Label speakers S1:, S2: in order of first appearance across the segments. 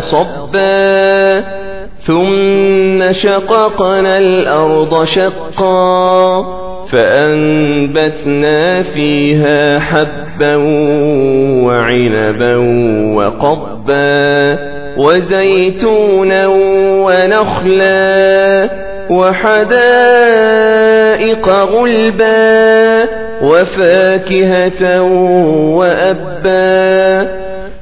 S1: صبا ثم شققنا الأرض شقا فأنبتنا فيها حبا وعنبا وقضبا وزيتونا ونخلا وحدائق غلبا وفاكهة وأبا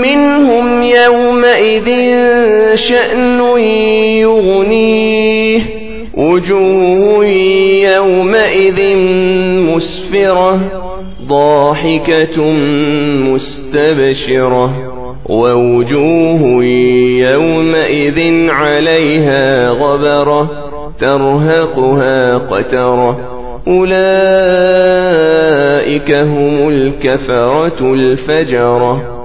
S1: منهم يومئذ شأن يغنيه وجوه يومئذ مسفرة ضاحكة مستبشرة ووجوه يومئذ عليها غبرة ترهقها قترة. أولئك هم الكفرة الفجرة.